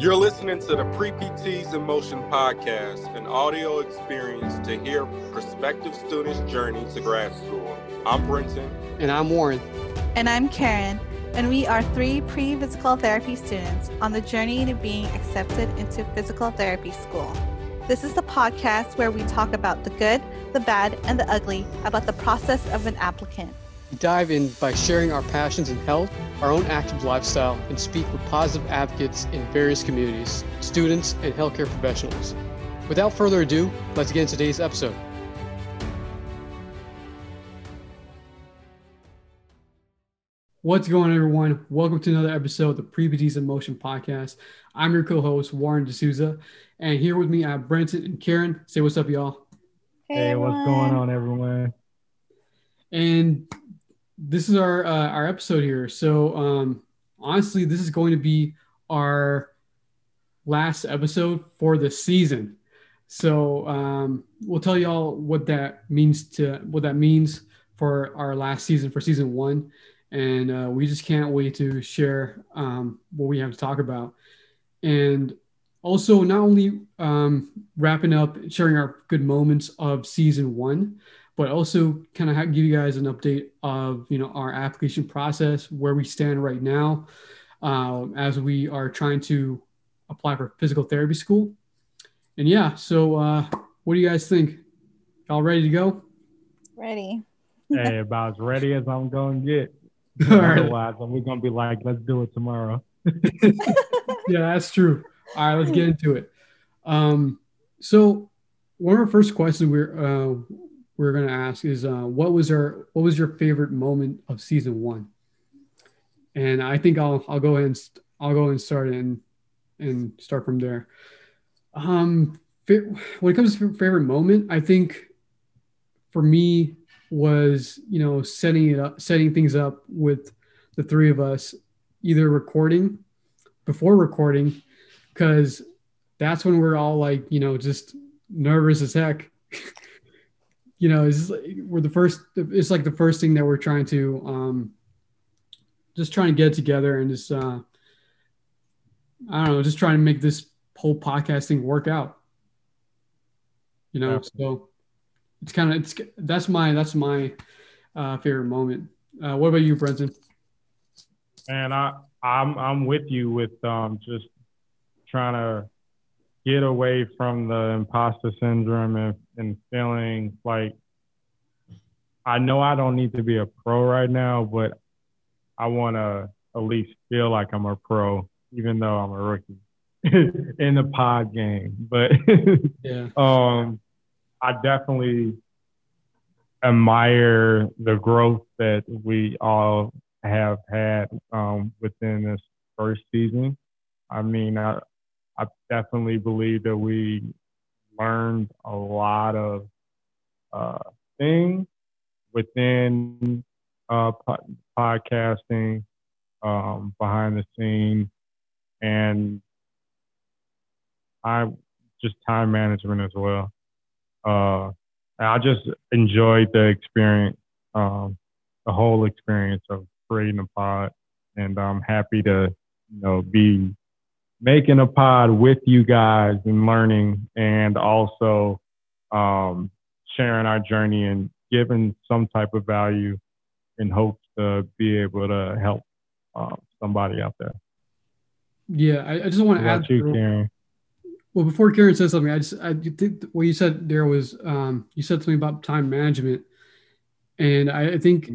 You're listening to the Pre PTs in Motion podcast, an audio experience to hear prospective students' journey to grad school. I'm Brenton. And I'm Warren. And I'm Karen. And we are three pre physical therapy students on the journey to being accepted into physical therapy school. This is the podcast where we talk about the good, the bad, and the ugly about the process of an applicant. We dive in by sharing our passions in health, our own active lifestyle, and speak with positive advocates in various communities, students, and healthcare professionals. Without further ado, let's get into today's episode. What's going on, everyone? Welcome to another episode of the Pre-PTs in Motion podcast. I'm your co-host, Warren D'Souza, and here with me I have Brenton and Karen. Say what's up, y'all. Hey, hey what's going on, everyone? And this is our uh, our episode here. So um, honestly, this is going to be our last episode for the season. So um, we'll tell y'all what that means to what that means for our last season for season one, and uh, we just can't wait to share um, what we have to talk about. And also, not only um, wrapping up, sharing our good moments of season one, but also kind of give you guys an update of you know our application process, where we stand right now, uh, as we are trying to apply for physical therapy school. And yeah, so uh, what do you guys think? Y'all ready to go? Ready. hey, about as ready as I'm gonna get. Otherwise, we're gonna be like, let's do it tomorrow. yeah, that's true. All right, let's get into it. Um, so one of our first questions we're uh, we're going to ask is uh, what was our what was your favorite moment of season one? And I think I'll I'll go and st- I'll go and start and and start from there. Um, when it comes to favorite moment, I think for me was you know setting it up, setting things up with the three of us, either recording before recording, because that's when we're all like you know just nervous as heck you know, is we're the first. It's like the first thing that we're trying to um, just trying to get together and just uh, I don't know, just trying to make this whole podcasting work out. You know, so it's kind of it's that's my that's my uh, favorite moment. Uh, what about you, Brenton? And I I'm I'm with you with um, just trying to get away from the imposter syndrome and, and feeling like I know I don't need to be a pro right now, but I want to at least feel like I'm a pro, even though I'm a rookie in the pod game. But yeah, um, I definitely admire the growth that we all have had um, within this first season. I mean, I, I definitely believe that we learned a lot of uh, things within uh, po- podcasting, um, behind the scenes, and I just time management as well. Uh, I just enjoyed the experience, um, the whole experience of creating a pod, and I'm happy to, you know, be making a pod with you guys and learning and also um, sharing our journey and giving some type of value in hopes to be able to help uh, somebody out there. Yeah, I, I just want to add. You, Karen? Well, before Karen says something, I just I think what you said there was um, you said something about time management, and I, I think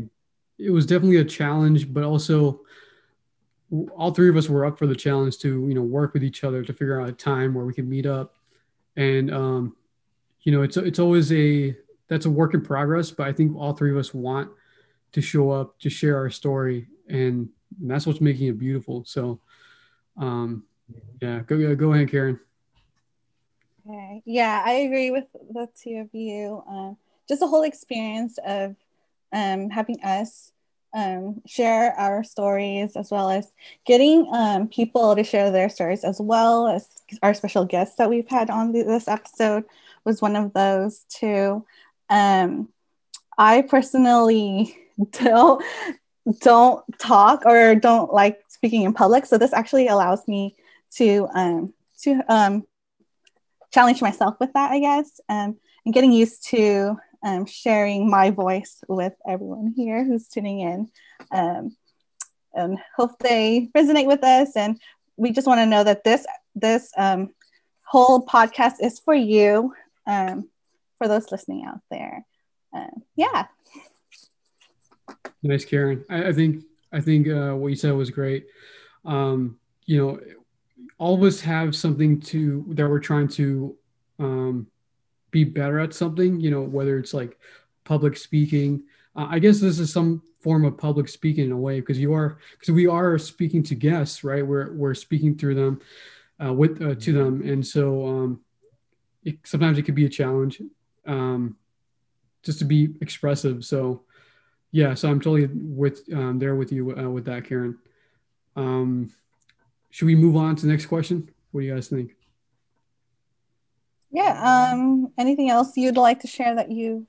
it was definitely a challenge, but also all three of us were up for the challenge to you know work with each other to figure out a time where we can meet up. And um, you know it's it's always a that's a work in progress but i think all three of us want to show up to share our story and, and that's what's making it beautiful. So um, yeah go go ahead karen. Okay. Yeah i agree with the two of you. Um, just the whole experience of um, having us um, share our stories as well as getting um, people to share their stories as well as our special guests that we've had on this episode was one of those too. Um, I personally don't don't talk or don't like speaking in public, so this actually allows me to um, to um, challenge myself with that, I guess, um, and getting used to um, sharing my voice with everyone here who's tuning in. Um, and hope they resonate with us. And we just want to know that this this um, whole podcast is for you, um, for those listening out there. Uh, yeah. Nice, Karen. I, I think I think uh, what you said was great. Um, you know, all of us have something to that we're trying to um, be better at something. You know, whether it's like public speaking. Uh, I guess this is some form of public speaking in a way because you are because we are speaking to guests, right? We're we're speaking through them, uh, with uh, to them, and so um, it, sometimes it could be a challenge, um, just to be expressive. So yeah, so I'm totally with um, there with you uh, with that, Karen. Um, should we move on to the next question? What do you guys think? Yeah. Um, anything else you'd like to share that you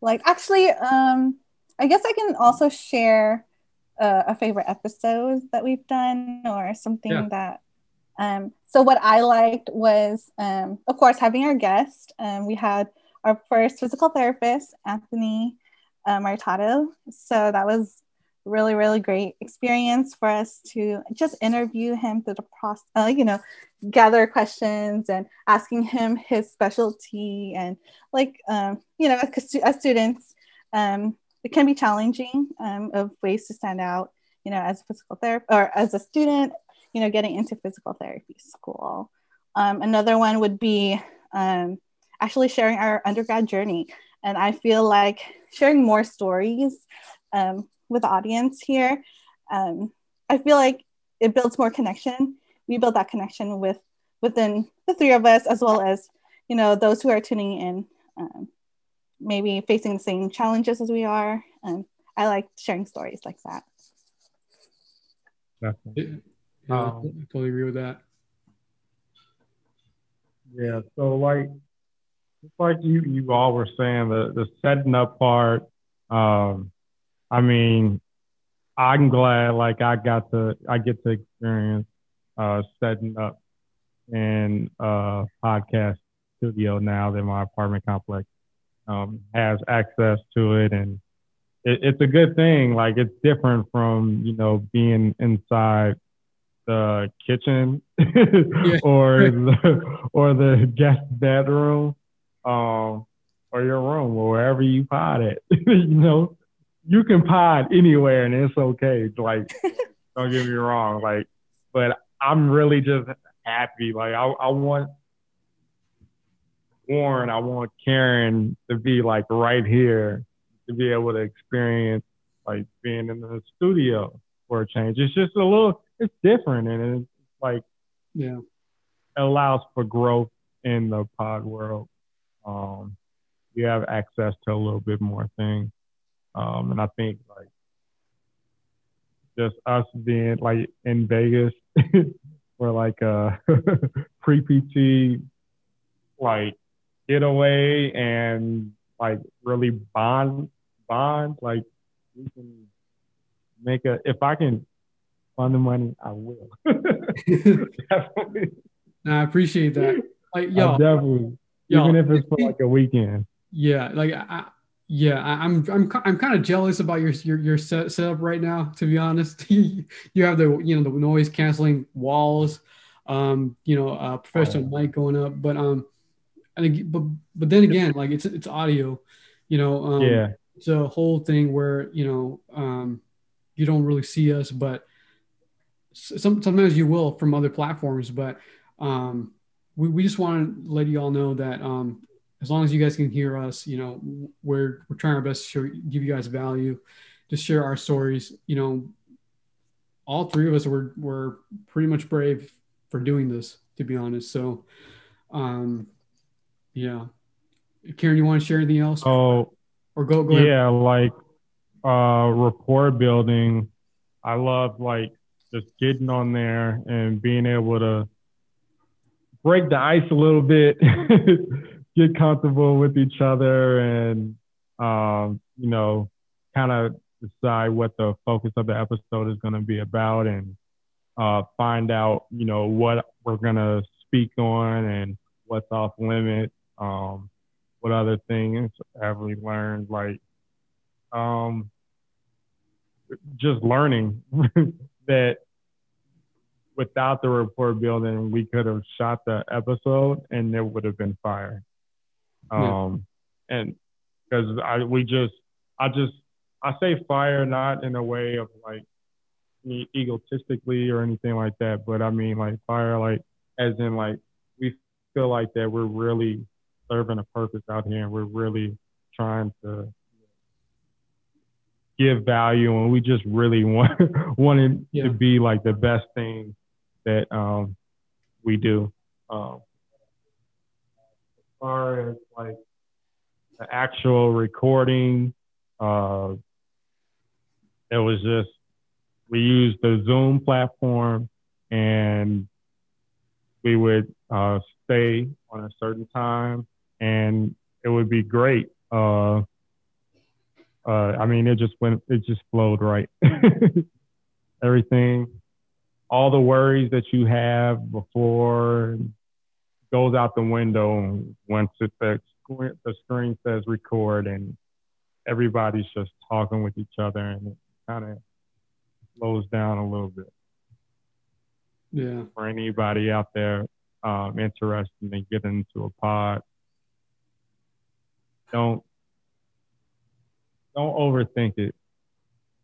like? Actually, um, I guess I can also share uh, a favorite episode that we've done or something yeah. that. Um, so what I liked was, um, of course, having our guest. Um, we had our first physical therapist, Anthony uh, Martato. So that was really, really great experience for us to just interview him through the process, uh, you know, gather questions and asking him his specialty. And like, um, you know, as, students, um, it can be challenging um, of ways to stand out, you know, as a physical therapist or as a student, you know, getting into physical therapy school. Um, another one would be um, actually sharing our undergrad journey. And I feel like sharing more stories um, with the audience here, um, I feel like it builds more connection. We build that connection with within the three of us, as well as you know those who are tuning in, um, maybe facing the same challenges as we are. And I like sharing stories like that. Definitely. Yeah, um, I totally agree with that. Yeah. So like like you you all were saying, the the setting up part. Um, I mean, I'm glad like I got to I get to experience uh, setting up in a podcast studio now that my apartment complex um, has access to it, and it, it's a good thing. Like it's different from you know being inside the kitchen or the or the guest bedroom um, or your room or wherever you pod it. you know, you can pod anywhere and it's okay. Like, don't get me wrong. Like, but I'm really just happy. Like, I, I want Warren, I want Karen to be like right here to be able to experience like being in the studio for a change. It's just a little, it's different and it's like, yeah, it allows for growth in the pod world um, you have access to a little bit more things. Um, and I think like just us being like in Vegas for like a pre PT like getaway and like really bond bond like we can make a if I can fund the money I will definitely. I appreciate that. Like yo, definitely Yo, even if it's for like a weekend. Yeah, like I, yeah, I, am I'm I'm kind of jealous about your your your set, setup right now. To be honest, you have the you know the noise canceling walls, um, you know, uh, professional oh. mic going up, but um, think but but then again, like it's it's audio, you know, um, yeah, it's a whole thing where you know um, you don't really see us, but some, sometimes you will from other platforms, but um, we, we just want to let you all know that um, as long as you guys can hear us, you know, we're, we're trying our best to show, give you guys value, to share our stories. You know, all three of us were, were pretty much brave for doing this, to be honest. So, um, yeah. Karen, you want to share anything else? Oh, or go, go yeah, ahead. like uh, rapport building. I love like just getting on there and being able to break the ice a little bit, get comfortable with each other, and um, you know, kind of decide what the focus of the episode is going to be about, and uh, find out, you know, what we're gonna speak on and what's off limit. Um, what other things have we learned? Like, um, just learning that without the rapport building, we could have shot the episode and it would have been fire. Um, yeah. and because I we just I just I say fire not in a way of like egotistically or anything like that, but I mean like fire like as in like we feel like that we're really serving a purpose out here and we're really trying to give value and we just really want wanted yeah. to be like the best thing that um, we do. Um, far as like the actual recording, uh, it was just we used the Zoom platform and we would uh, stay on a certain time and it would be great. Uh, uh, I mean, it just went, it just flowed right. Everything all the worries that you have before goes out the window once it, the, the screen says record and everybody's just talking with each other and it kind of slows down a little bit. Yeah. For anybody out there um, interested in getting into a pod, don't don't overthink it,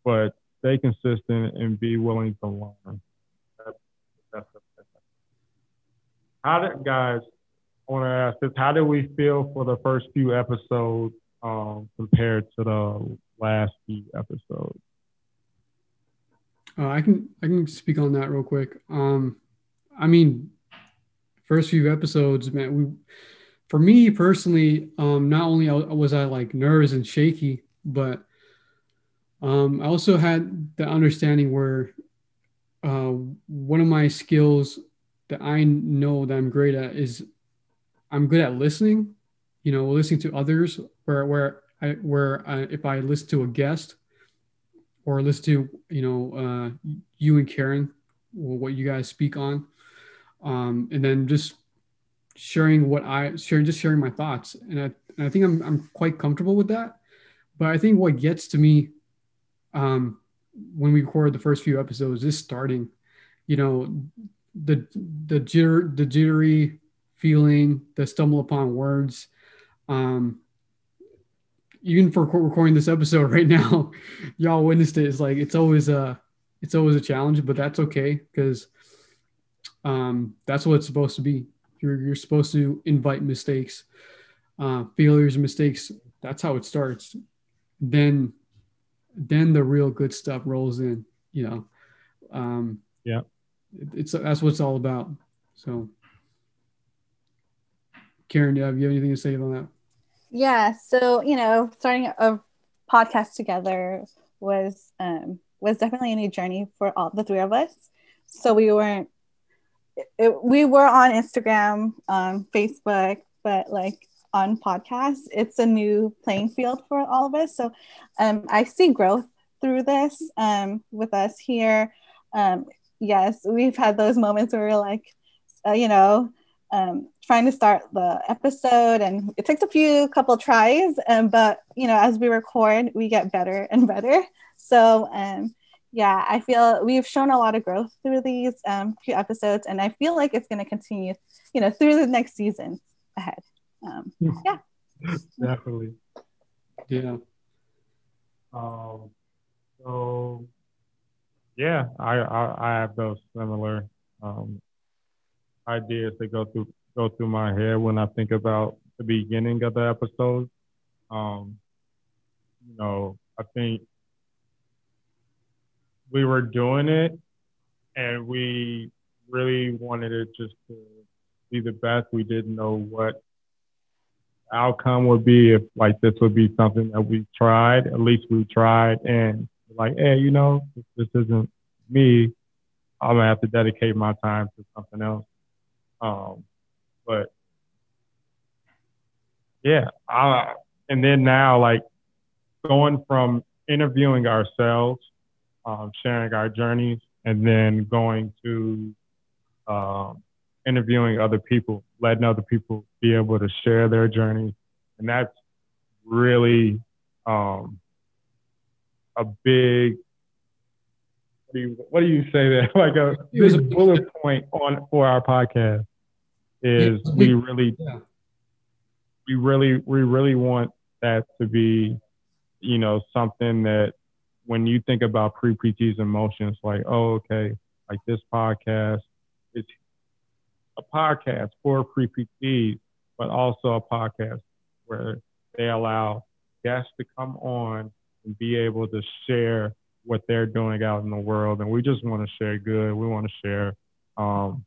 but stay consistent and be willing to learn. How did guys? I want to ask this: How did we feel for the first few episodes um, compared to the last few episodes? Uh, I can I can speak on that real quick. Um, I mean, first few episodes, man. We, for me personally, um, not only was I like nervous and shaky, but um, I also had the understanding where uh, one of my skills that I know that I'm great at is I'm good at listening. You know, listening to others. Where where I where I, if I listen to a guest or listen to you know uh, you and Karen, what you guys speak on, um, and then just sharing what I sharing just sharing my thoughts, and I, and I think I'm I'm quite comfortable with that. But I think what gets to me um, when we record the first few episodes is starting. You know, the the jitter the jittery feeling, the stumble upon words. Um, even for recording this episode right now, y'all witnessed it. It's like it's always a it's always a challenge, but that's okay because um, that's what it's supposed to be. You're you're supposed to invite mistakes, uh, failures, mistakes. That's how it starts. Then then the real good stuff rolls in. You know. Um, yeah it's that's what it's all about. So, Karen, do you have, anything to say on that? Yeah. So you know, starting a podcast together was um, was definitely a new journey for all the three of us. So we weren't. It, we were on Instagram, um, Facebook, but like on podcasts, it's a new playing field for all of us. So um, I see growth through this um, with us here. Um, yes, we've had those moments where we're like, uh, you know, um, trying to start the episode, and it takes a few couple tries, um, but you know, as we record, we get better and better. So, um, yeah, I feel we've shown a lot of growth through these um, few episodes, and I feel like it's going to continue, you know, through the next season ahead. Um, yeah, definitely. Yeah. Um, so yeah, I, I, I have those similar um, ideas that go through go through my head when I think about the beginning of the episode. Um, you know, I think we were doing it and we really wanted it just to be the best. We didn't know what outcome would be if like this would be something that we tried. At least we tried and like, hey, you know, this, isn't me. I'm gonna have to dedicate my time to something else. Um, but yeah, I, and then now like going from interviewing ourselves, um, sharing our journeys, and then going to um, interviewing other people, letting other people be able to share their journey. And that's really um, a big, what do you, what do you say there? like a big bullet point on for our podcast is we really, yeah. we really, we really want that to be, you know, something that when you think about pre-PTs and motions, like, oh, okay, like this podcast is a podcast for pre-PTs, but also a podcast where they allow guests to come on and be able to share what they're doing out in the world. And we just want to share good. We want to share um,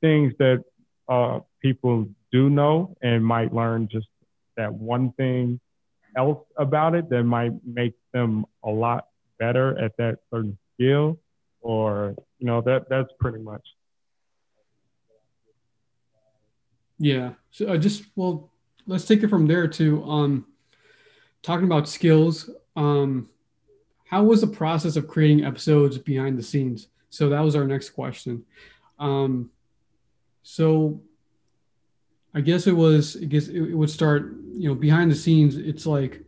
things that uh, people do know and might learn just that one thing else about it that might make them a lot better at that certain skill or you know that that's pretty much yeah so i just well let's take it from there to um talking about skills um how was the process of creating episodes behind the scenes? So that was our next question. Um so i guess it was i guess it, would start you know behind the scenes it's like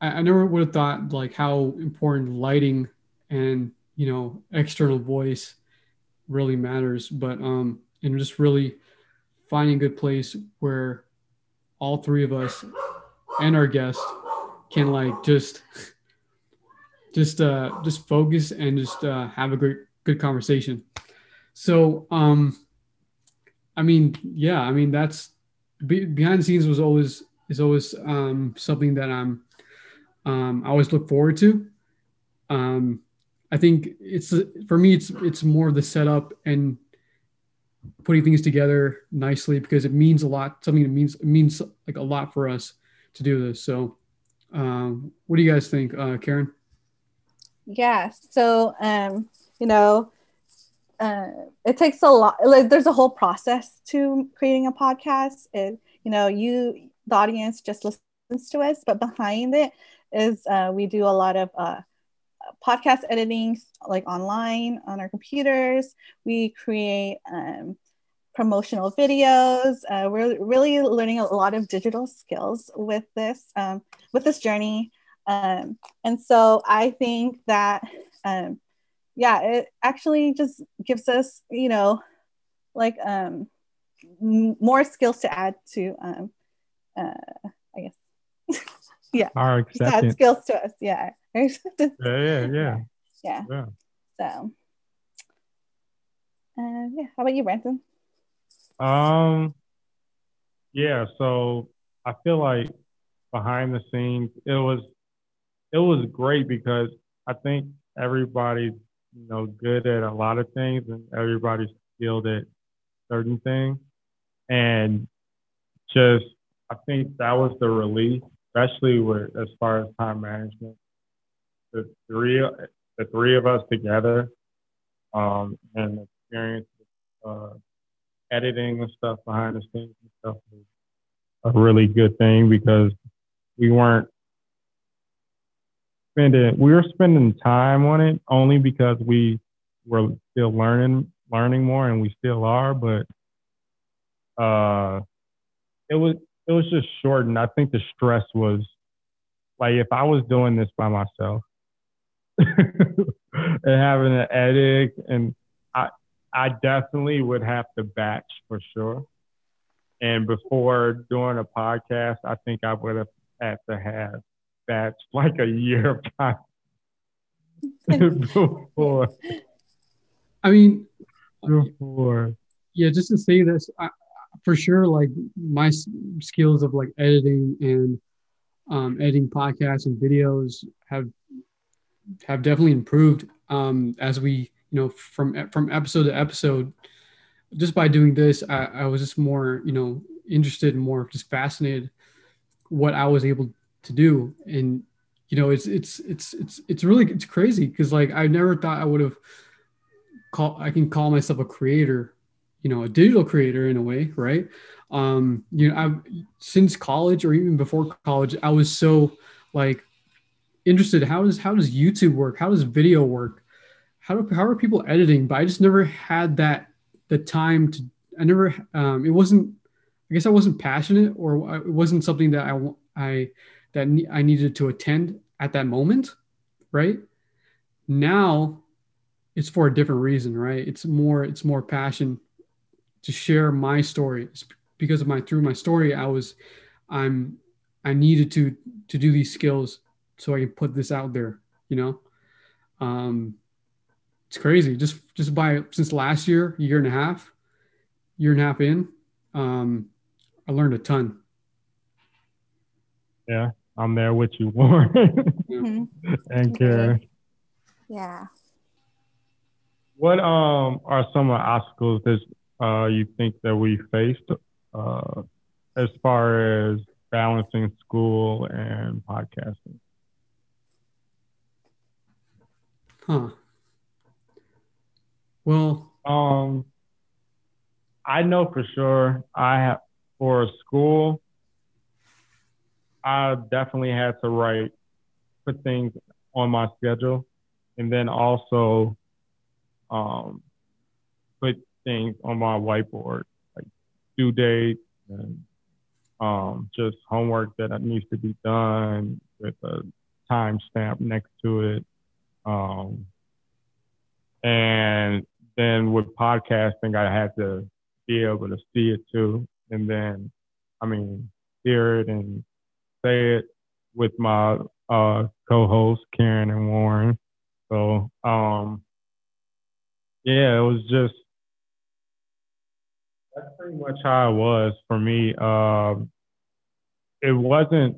I, I never would have thought like how important lighting and you know external voice really matters but um and just really finding a good place where all three of us and our guest can like just just uh just focus and just uh have a great good conversation so um i mean yeah i mean that's be, behind the scenes was always is always um something that i'm um, I always look forward to. Um, I think it's for me, it's it's more of the setup and putting things together nicely because it means a lot. Something that means it means like a lot for us to do this. So, um, what do you guys think, uh, Karen? Yeah. So, um, you know, uh, it takes a lot. Like, there's a whole process to creating a podcast. It, you know, you the audience just listens to us, but behind it, is uh, we do a lot of uh, podcast editing, like online on our computers. We create um, promotional videos. Uh, we're really learning a lot of digital skills with this um, with this journey. Um, and so I think that um, yeah, it actually just gives us you know like um, more skills to add to um, uh, I guess. yeah our acceptance skills to us yeah yeah yeah yeah yeah, yeah. so uh, yeah how about you Brenton um yeah so I feel like behind the scenes it was it was great because I think everybody's you know good at a lot of things and everybody's skilled at certain things and just I think that was the relief especially with as far as time management. The three, the three of us together, um, and experience uh, editing and stuff behind the scenes and stuff was a really good thing because we weren't spending we were spending time on it only because we were still learning learning more and we still are but uh it was it was just short, and I think the stress was like if I was doing this by myself and having an edit, and I I definitely would have to batch for sure. And before doing a podcast, I think I would have had to have batch like a year of time before. I mean, before. Yeah, just to say this, I, for sure like my skills of like editing and um, editing podcasts and videos have have definitely improved um, as we you know from from episode to episode just by doing this I, I was just more you know interested and more just fascinated what i was able to do. And you know it's it's it's it's it's really it's crazy because like i never thought i would have call i can call myself a creator you know a digital creator in a way right? Um you know i've since college or even before college i was so like interested. How does how does youtube work? How does video work how do how are people editing? But I just never had that the time to. I never. Um, it wasn't. I guess I wasn't passionate, or it wasn't something that I I that I needed to attend at that moment, right? Now, it's for a different reason, right? It's more. It's more passion to share my story. It's because of my through my story, I was. I'm. I needed to to do these skills so I can put this out there. You know. Um, it's crazy. Just just by since last year, year and a half, year and a half in, um, I learned a ton. Yeah, I'm there with you, Warren mm-hmm. and Karen. Yeah. What um are some of the obstacles that uh, you think that we faced uh, as far as balancing school and podcasting? Huh. Well, um, I know for sure I have for school. I definitely had to write, put things on my schedule, and then also um, put things on my whiteboard, like due dates and um, just homework that needs to be done with a time stamp next to it. Um, and then with podcasting, I had to be able to see it too. And then, I mean, hear it and say it with my uh, co-hosts, Karen and Warren. So, um, yeah, it was just, that's pretty much how it was for me. Uh, it wasn't,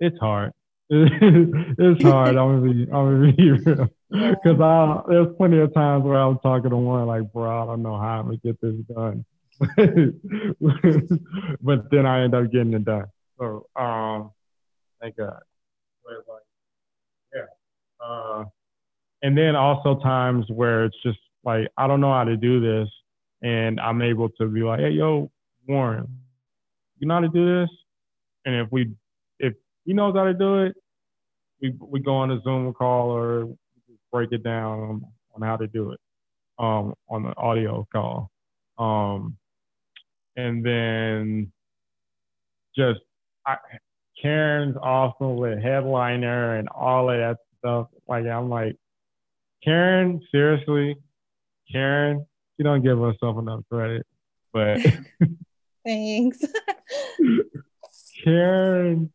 it's hard. It's hard. I'm gonna be, I'm gonna be real. Because I there's plenty of times where I'm talking to one like, bro, I don't know how I'm gonna get this done, but then I end up getting it done. So um, thank God. yeah. Uh, and then also times where it's just like I don't know how to do this, and I'm able to be like, hey, yo, Warren, you know how to do this? And if we, if he knows how to do it, we we go on a Zoom call or break it down on, on how to do it um, on the audio call. Um, and then just I, Karen's awesome with headliner and all of that stuff. Like I'm like, Karen, seriously, Karen, she don't give herself enough credit, but thanks. Karen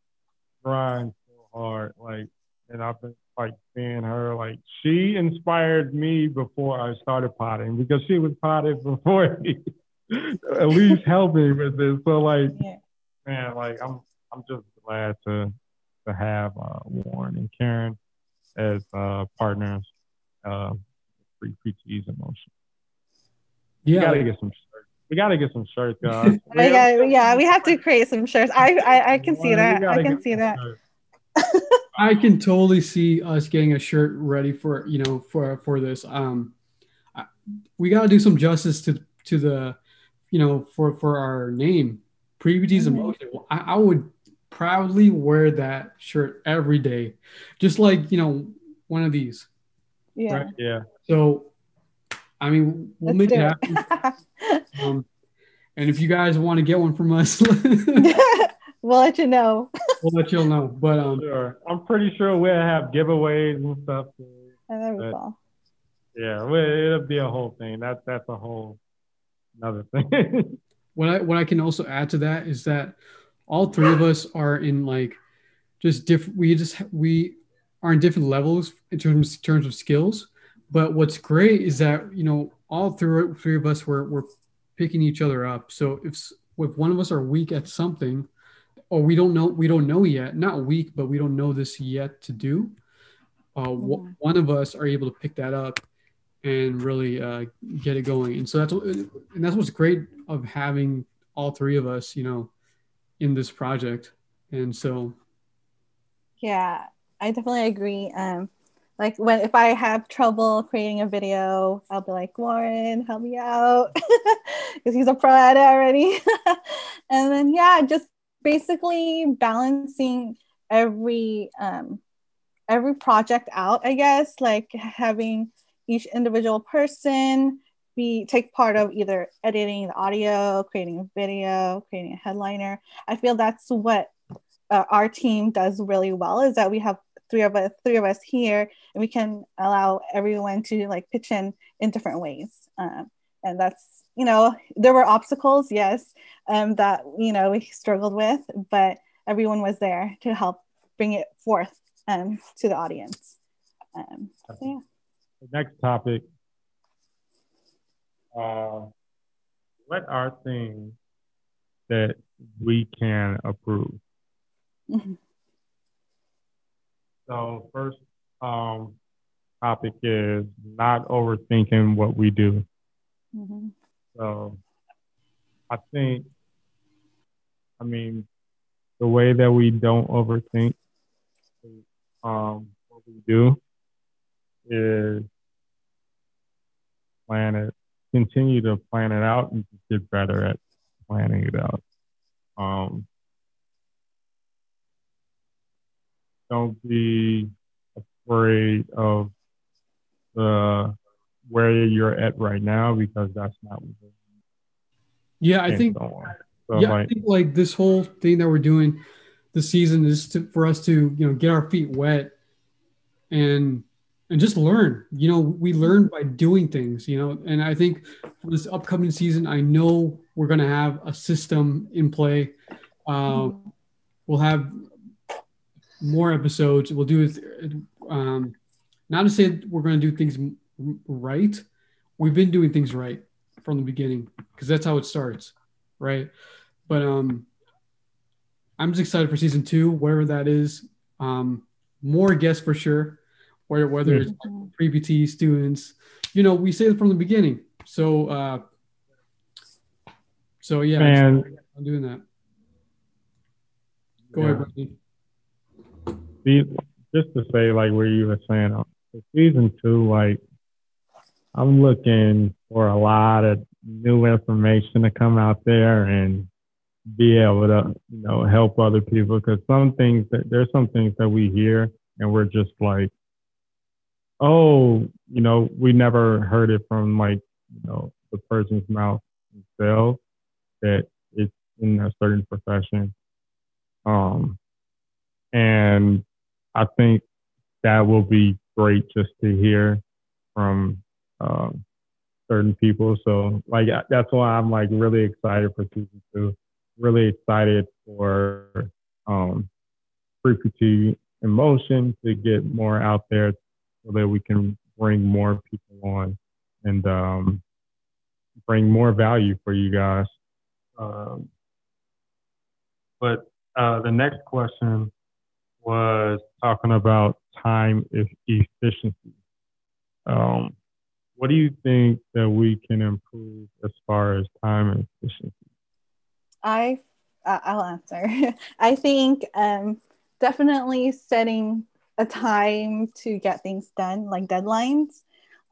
grinds so hard, like, and I've been like seeing her like she inspired me before I started potting because she was potted before me, at least helping with this. So like, yeah. man, like I'm I'm just glad to to have uh, Warren and Karen as uh, partners. Uh, Pre PTs in Motion. Yeah, we gotta get some shirts. We gotta get some shirts, guys. yeah, yeah, we have to create some shirts. I I, I can see that. I can see that. I can totally see us getting a shirt ready for you know for for this. Um, we got to do some justice to to the you know for for our name, PTs mm-hmm. emotion. I, I would proudly wear that shirt every day, just like you know one of these. Yeah. Right? Yeah. So, I mean, we'll Let's make it happen. um, and if you guys want to get one from us, we'll let you know. we'll let you know. But um, sure. I'm pretty sure we'll have giveaways and stuff. Oh, yeah, it'll be a whole thing. That's that's a whole another thing. what I what I can also add to that is that all three of us are in like just different. We just we are in different levels in terms in terms of skills. But what's great is that you know all three three of us were were picking each other up. So if if one of us are weak at something, or we don't know we don't know yet not weak but we don't know this yet to do uh, mm-hmm. one of us are able to pick that up and really uh, get it going. And so that's and that's what's great of having all three of us you know in this project. And so yeah i definitely agree. Um like when if i have trouble creating a video i'll be like warren help me out because he's a pro at it already. And then yeah just basically balancing every um, every project out, I guess, like having each individual person be take part of either editing the audio, creating a video, creating a headliner. I feel that's what uh, our team does really well is that we have three of us three of us here and we can allow everyone to like pitch in in different ways um, and that's you know there were obstacles yes um, that you know we struggled with but everyone was there to help bring it forth um, to the audience um, so yeah the next topic uh, what are things that we can approve mm-hmm. So first um, topic is not overthinking what we do. Mm-hmm. So I think, I mean, the way that we don't overthink um, what we do is plan it, continue to plan it out and get better at planning it out. Um, don't be afraid of the where you're at right now because that's not what yeah i think so yeah like, i think like this whole thing that we're doing this season is to, for us to you know get our feet wet and and just learn you know we learn by doing things you know and i think for this upcoming season i know we're going to have a system in play um, we'll have more episodes. We'll do it. Um, not to say we're going to do things right. We've been doing things right from the beginning because that's how it starts, right? But um, I'm just excited for season two, wherever that is. Um, more guests for sure, whether whether it's pre PT students. You know, we say it from the beginning. So, uh, so yeah, and I'm doing that. Go yeah. ahead, just to say, like where you were saying, uh, season two, like I'm looking for a lot of new information to come out there and be able to, you know, help other people. Because some things that there's some things that we hear and we're just like, oh, you know, we never heard it from like, you know, the person's mouth themselves that it's in a certain profession. Um, and I think that will be great just to hear from um, certain people. So like that's why I'm like really excited for season two. Really excited for um, frequency emotion to get more out there so that we can bring more people on and um, bring more value for you guys. Um, but uh, the next question was talking about time efficiency. Um, what do you think that we can improve as far as time and efficiency? I I'll answer. I think um, definitely setting a time to get things done, like deadlines,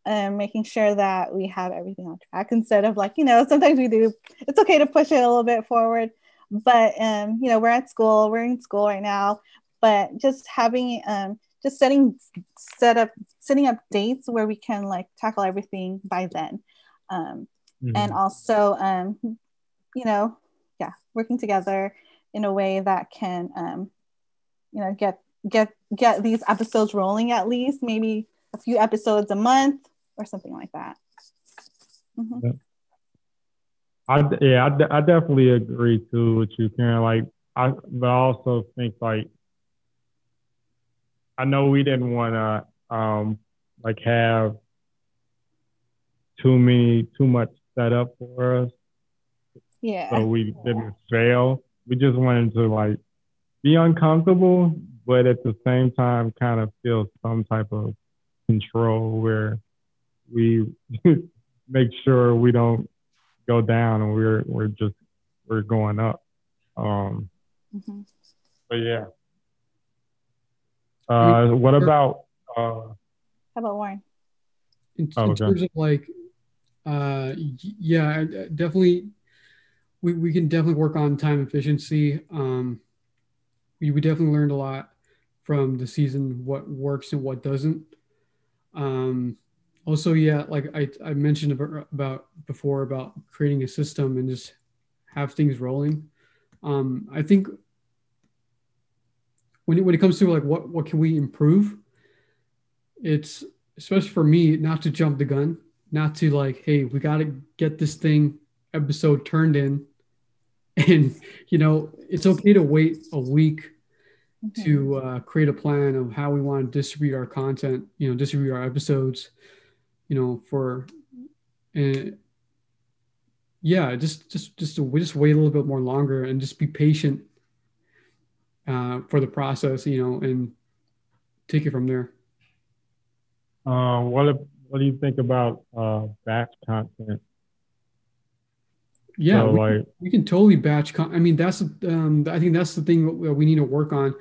and um, making sure that we have everything on track instead of like you know sometimes we do. It's okay to push it a little bit forward, but um, you know we're at school, we're in school right now but just having um, just setting set up setting up dates where we can like tackle everything by then um, mm-hmm. and also um, you know yeah working together in a way that can um, you know get get get these episodes rolling at least maybe a few episodes a month or something like that mm-hmm. yeah. I, yeah, I, I definitely agree too with you, Karen. Like, I, but I also think like I know we didn't want to um, like have too many too much set up for us. Yeah. So we didn't fail. We just wanted to like be uncomfortable, but at the same time kind of feel some type of control where we make sure we don't go down and we're we're just we're going up. Um, mm-hmm. But yeah, uh, what about? Uh, How about Warren? In, oh, in terms of like, uh, yeah, definitely. We, we can definitely work on time efficiency. Um, we, we definitely learned a lot from the season, what works and what doesn't. Um, also, yeah, like I, I mentioned about, about before about creating a system and just have things rolling. Um, I think when it, when it comes to like what what can we improve, it's especially for me not to jump the gun, not to like, hey, we got to get this thing episode turned in, and you know it's okay to wait a week mm-hmm. to uh, create a plan of how we want to distribute our content, you know, distribute our episodes, you know, for and yeah, just just just to just wait a little bit more longer and just be patient uh, for the process, you know, and take it from there. Uh, what what do you think about uh, batch content? Yeah, so, we, like, we, can totally batch. Con- I mean, that's um, I think that's the thing that we need to work on.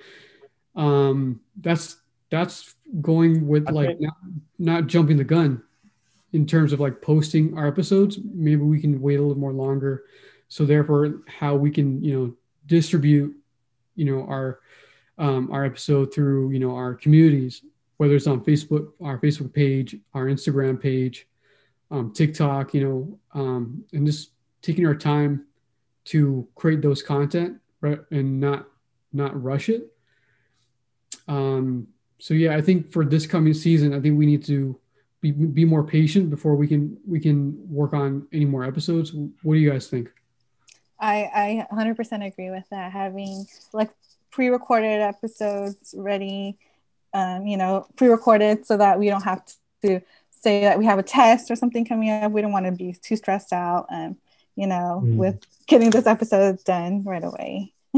Um, that's that's going with like think, not, not jumping the gun in terms of like posting our episodes. Maybe we can wait a little more longer. So therefore, how we can you know distribute you know our um, our episode through you know our communities, whether it's on Facebook, our Facebook page, our Instagram page, um, TikTok, you know, um, and just taking our time to create those content right and not not rush it. Um, so yeah, I think for this coming season, I think we need to be, be more patient before we can we can work on any more episodes. What do you guys think? I I 100% agree with that. Having like pre-recorded episodes ready, um, you know, pre-recorded so that we don't have to say that we have a test or something coming up. We don't want to be too stressed out, um, you know, mm. with getting this episode done right away.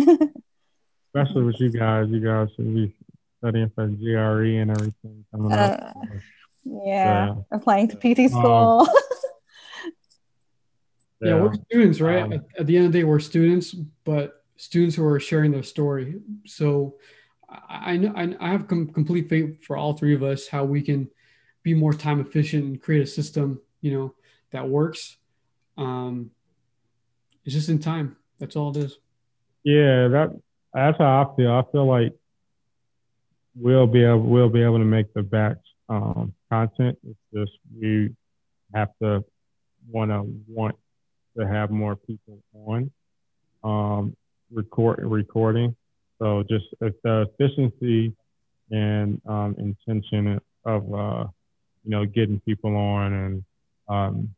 Especially with you guys, you guys should be studying for GRE and everything coming uh, up. Yeah, applying to PT um, school. Um, yeah. yeah, we're students, right? Um, at, at, the end of the day, we're students, but students who are sharing their story. So I know I have com- complete faith for all three of us how we can be more time efficient and create a system, you know, that works. Um, it's just in time. That's all it is. Yeah, that that's how I feel. I feel like we'll be able we'll be able to make the batch um, content. It's just we have to want to want to have more people on um, record recording. So just it's the efficiency and um, intention of uh, you know getting people on and um,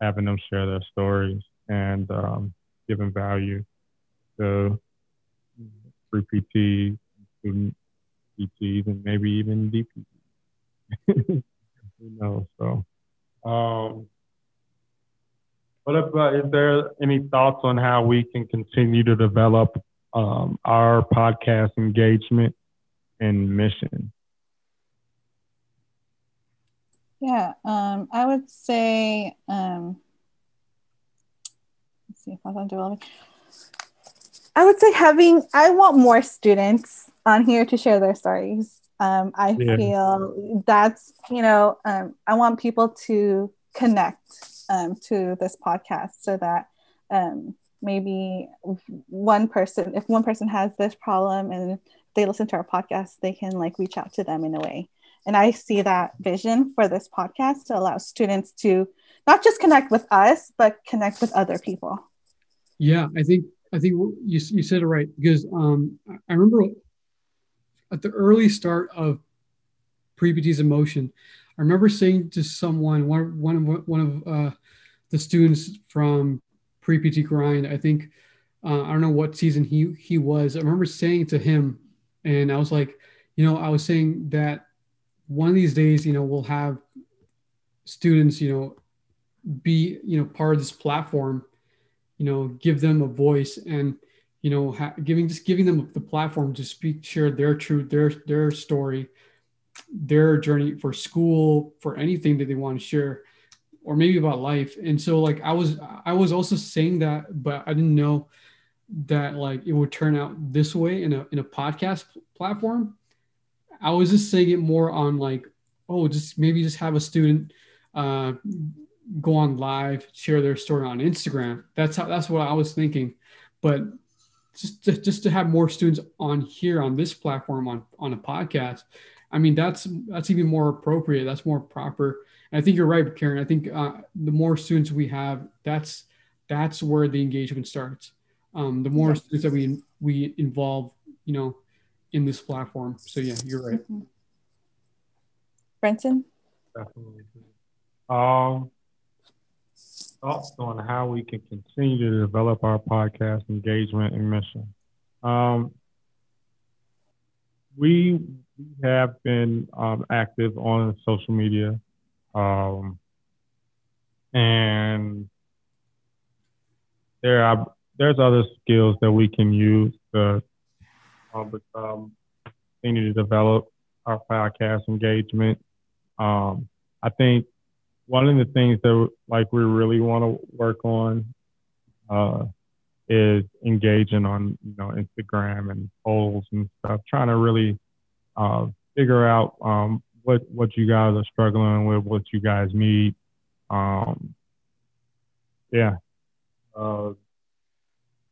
having them share their stories and um, giving value to pre PT, student PTs, and maybe even DPTs. Who knows? So, um, what about, is there any thoughts on how we can continue to develop um, our podcast engagement and mission? Yeah, um, I would say, um, let's see if I can do. I would say having, I want more students on here to share their stories. Um, I yeah. feel that's, you know, um, I want people to connect um, to this podcast so that um, maybe one person, if one person has this problem and they listen to our podcast, they can like reach out to them in a way. And I see that vision for this podcast to allow students to not just connect with us, but connect with other people. Yeah, I think I think you you said it right because um, I remember at the early start of Pre-PTs in Motion, I remember saying to someone, one, one of one of uh, the students from pre-PT grind, I think uh, I don't know what season he he was. I remember saying to him, and I was like, you know, I was saying that one of these days, you know, we'll have students, you know, be you know part of this platform, you know, give them a voice and you know ha- giving just giving them the platform to speak, share their truth, their their story, their journey for school, for anything that they want to share, or maybe about life. And so like I was I was also saying that, but I didn't know that like it would turn out this way in a in a podcast platform. I was just saying it more on like, oh, just maybe just have a student uh, go on live, share their story on Instagram. That's how that's what I was thinking. But just to, just to have more students on here on this platform on on a podcast i mean that's that's even more appropriate that's more proper and i think you're right karen. I think uh, the more students we have that's that's where the engagement starts. Um, the more yes. students that we we involve you know in this platform. So yeah you're right. Mm-hmm. brenton? Definitely um thoughts on how we can continue to develop our podcast engagement and mission. Um, we have been um, active on social media, um, and there are there's other skills that we can use to uh, become continue to develop our podcast engagement. Um, I think one of the things that like we really want to work on uh, is engaging on you know Instagram and polls and stuff, trying to really uh, figure out um, what what you guys are struggling with, what you guys need. Um, yeah, uh,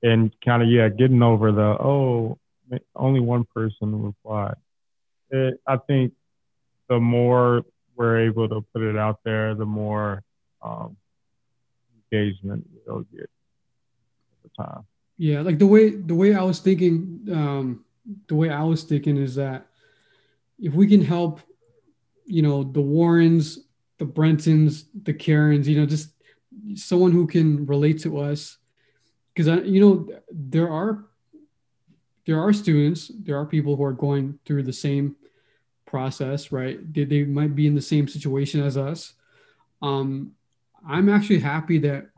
and kind of yeah, getting over the oh only one person replied. It, I think the more we're able to put it out there, the more um, engagement we'll get over time. Yeah, like the way the way I was thinking, um, the way I was thinking is that if we can help, you know, the Warrens, the Brentons, the Karens, you know, just someone who can relate to us, because I, you know, there are there are students, there are people who are going through the same process, right? They, they might be in the same situation as us. Um, I'm actually happy that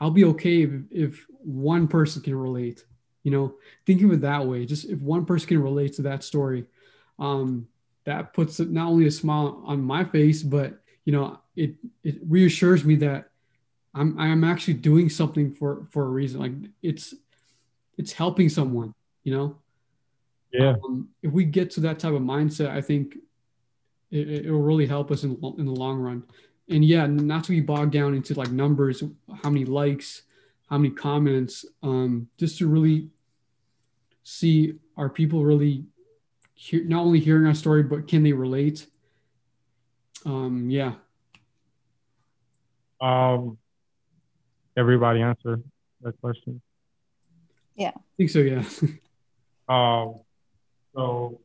I'll be okay if, if one person can relate. You know, think of it that way. Just if one person can relate to that story, um, that puts not only a smile on my face, but you know, it it reassures me that I'm I'm actually doing something for for a reason. Like it's it's helping someone. You know, yeah. Um, if we get to that type of mindset, I think it, it will really help us in, in the long run. And yeah, not to be bogged down into like numbers, how many likes, how many comments, um, just to really see are people really hear, not only hearing our story, but can they relate? Um, yeah. Um, everybody answer that question. Yeah. I think so. Yeah. um, so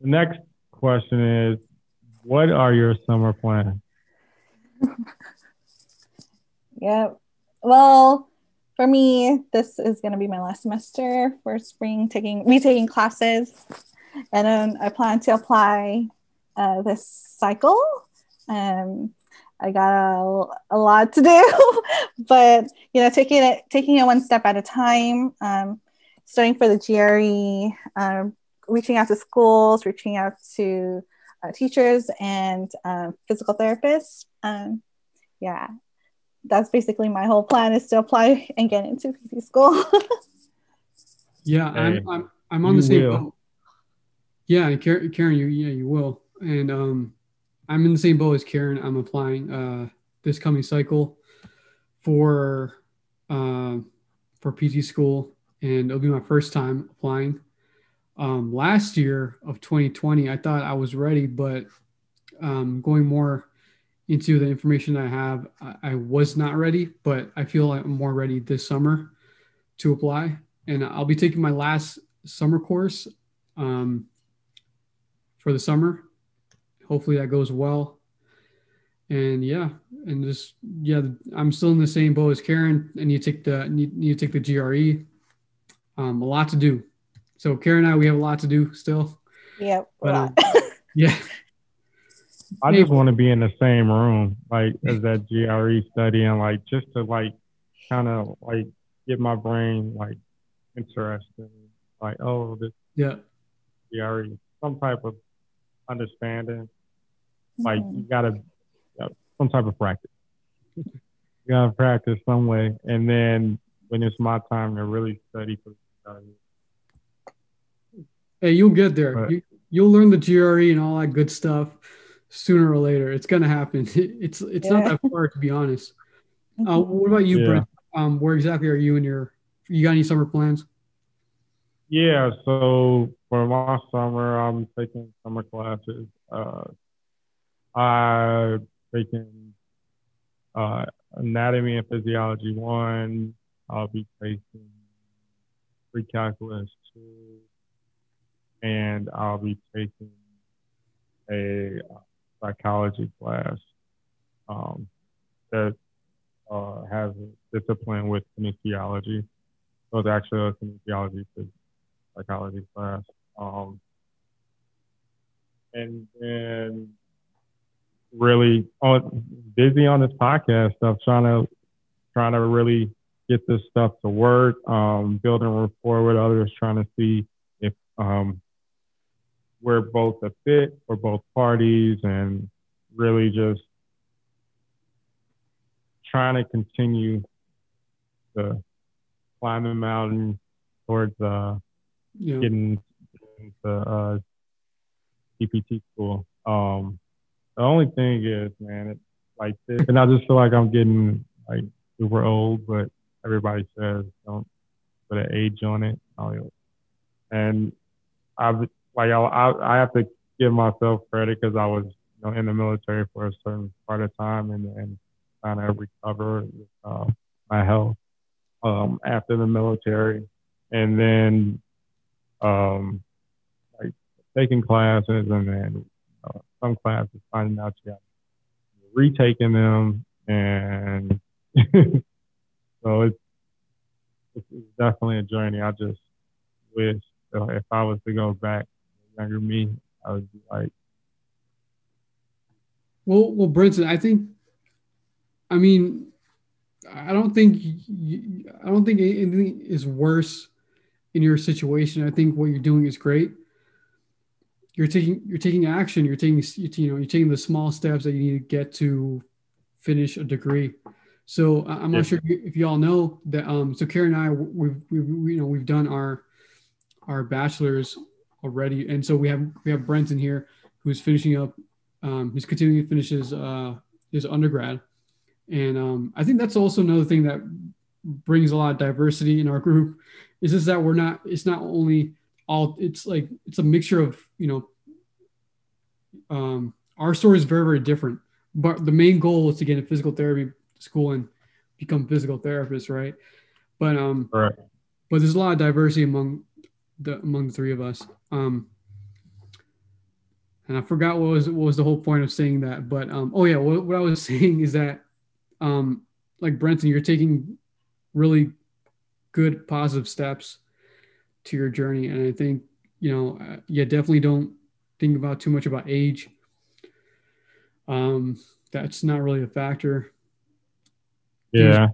the next question is, what are your summer plans? yeah. Well, for me, this is going to be my last semester for spring, taking retaking classes, and then I plan to apply uh, this cycle. Um, I got a, a lot to do, but you know, taking it taking it one step at a time. Um, studying for the GRE, um, reaching out to schools, reaching out to uh, teachers and um, physical therapists. Um, yeah, that's basically my whole plan is to apply and get into PT school. yeah, I'm, I'm, I'm on the same boat. Yeah, and Karen, you yeah you will, and um, I'm in the same boat as Karen. I'm applying uh, this coming cycle for uh, for PT school, and it'll be my first time applying um, last year of 2020, I thought I was ready, but um, going more into the information I have, I, I, was not ready, but I feel like I'm more ready this summer to apply. And I'll be taking my last summer course um, for the summer. Hopefully that goes well. And yeah, and just yeah, I'm still in the same boat as Karen. And you take the need, need to take the GRE. Um, a lot to do so Karen and I, we have a lot to do still. Yep. But, um, yeah. I just want to be in the same room, like as that GRE study, and like just to like kind of like get my brain like interested, like oh this yeah GRE, some type of understanding. Like mm-hmm. you gotta you know, some type of practice. you gotta practice some way, and then when it's my time to really study for the Hey, you'll get there. Right. You, you'll learn the GRE and all that good stuff sooner or later. It's gonna happen. It's it's yeah. not that far to be honest. Uh, what about you, yeah. Brent? Um, where exactly are you in your? You got any summer plans? Yeah, so for my summer, I'm taking summer classes. Uh, I've taken uh, anatomy and physiology one. I'll be taking pre-calculus two, and I'll be taking a uh, psychology class um, that uh, has a discipline with kinesiology. So it's actually a kinesiology psychology class. Um, and then really on busy on this podcast stuff, trying to trying to really get this stuff to work, um, building rapport with others, trying to see if um, we're both a fit for both parties, and really just trying to continue to climb the mountain towards uh, yeah. getting into uh, CPT school. Um, the only thing is, man, it's like this, and I just feel like I'm getting like super old, but everybody says don't put an age on it. And I've like I, I have to give myself credit because I was you know, in the military for a certain part of time and and trying to recover uh, my health um, after the military, and then um, taking classes and then uh, some classes finding out you got retaking them and so it's, it's definitely a journey. I just wish if I was to go back, younger me, I would be like. Well, well, Brenton, I think, I mean, I don't think, I don't think anything is worse in your situation. I think what you're doing is great. You're taking you're taking action. You're taking you know you're taking the small steps that you need to get to finish a degree. So I'm not sure if you all know that. Um, so Karen and I, we've, we've you know we've done our our bachelors already, and so we have we have Brenton here who's finishing up. Um, he's continuing to finish his uh, his undergrad, and um, I think that's also another thing that brings a lot of diversity in our group is just that we're not it's not only all it's like it's a mixture of you know um, our story is very very different but the main goal is to get a physical therapy school and become physical therapists right but um right. but there's a lot of diversity among the among the three of us um and I forgot what was what was the whole point of saying that, but um, oh yeah, what, what I was saying is that um, like Brenton, you're taking really good positive steps to your journey. And i think you know uh, you definitely don't think about too much about age. Um that's not really a factor. Yeah.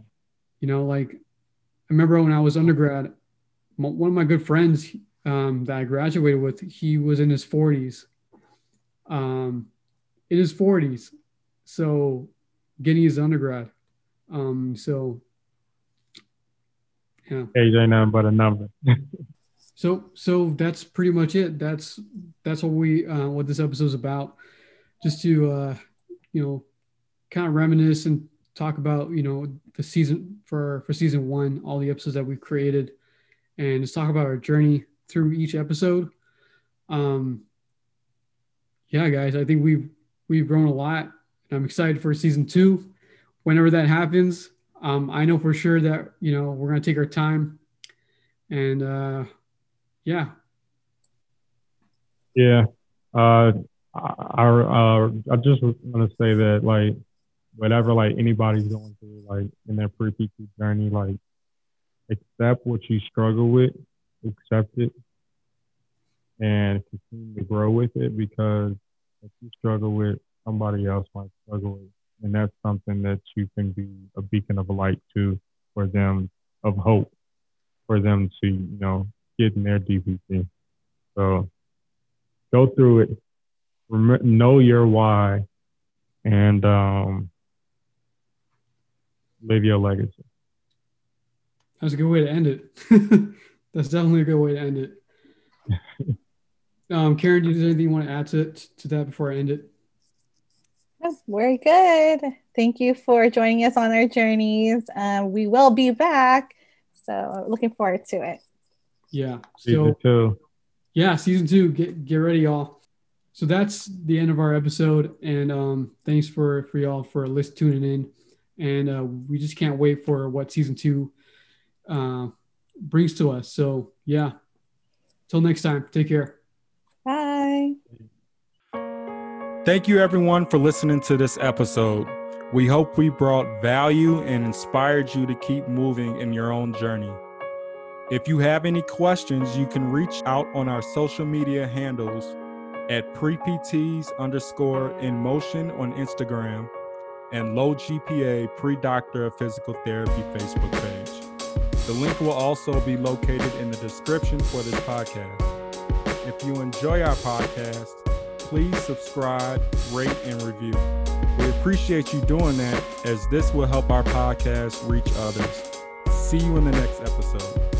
you know like i remember when i was undergrad one of my good friends um, that i graduated with he was in his 40s um in his 40s so getting his undergrad. Um so yeah. Age ain't nothing but a number. so so that's pretty much it. That's that's what we uh, what this episode's about. Just to uh, you know, kind of reminisce and talk about you know the season for for season one, all the episodes that we've created, and just talk about our journey through each episode. Um, yeah, guys, I think we've we've grown a lot. and I'm excited for season two. Whenever that happens, um, I know for sure that you know we're gonna take our time, and uh, yeah, yeah. Uh, I, uh, I just want to say that like whatever like anybody's going through like in their pre PT journey, like accept what you struggle with, accept it, and continue to grow with it because if you struggle with, somebody else might struggle with and that's something that you can be a beacon of light to for them of hope for them to you know get in their DPT. So go through it, Rem- know your why, and um, live your legacy. That's a good way to end it. That's definitely a good way to end it. um, Karen, do you have anything you want to add to, to that before I end it? That's very good. Thank you for joining us on our journeys. Um, we will be back. So looking forward to it. Yeah. Season So two. yeah, season two. Get get ready, y'all. So that's the end of our episode, and um, thanks for for y'all for list tuning in, and uh, we just can't wait for what season two uh, brings to us. So yeah, till next time, take care. Bye. Thank you, everyone, for listening to this episode. We hope we brought value and inspired you to keep moving in your own journey. If you have any questions, you can reach out on our social media handles at pre-PTs underscore in motion on Instagram and low GPA pre-doctor of physical therapy Facebook page. The link will also be located in the description for this podcast. If you enjoy our podcast, please subscribe, rate, and review. We appreciate you doing that as this will help our podcast reach others. See you in the next episode.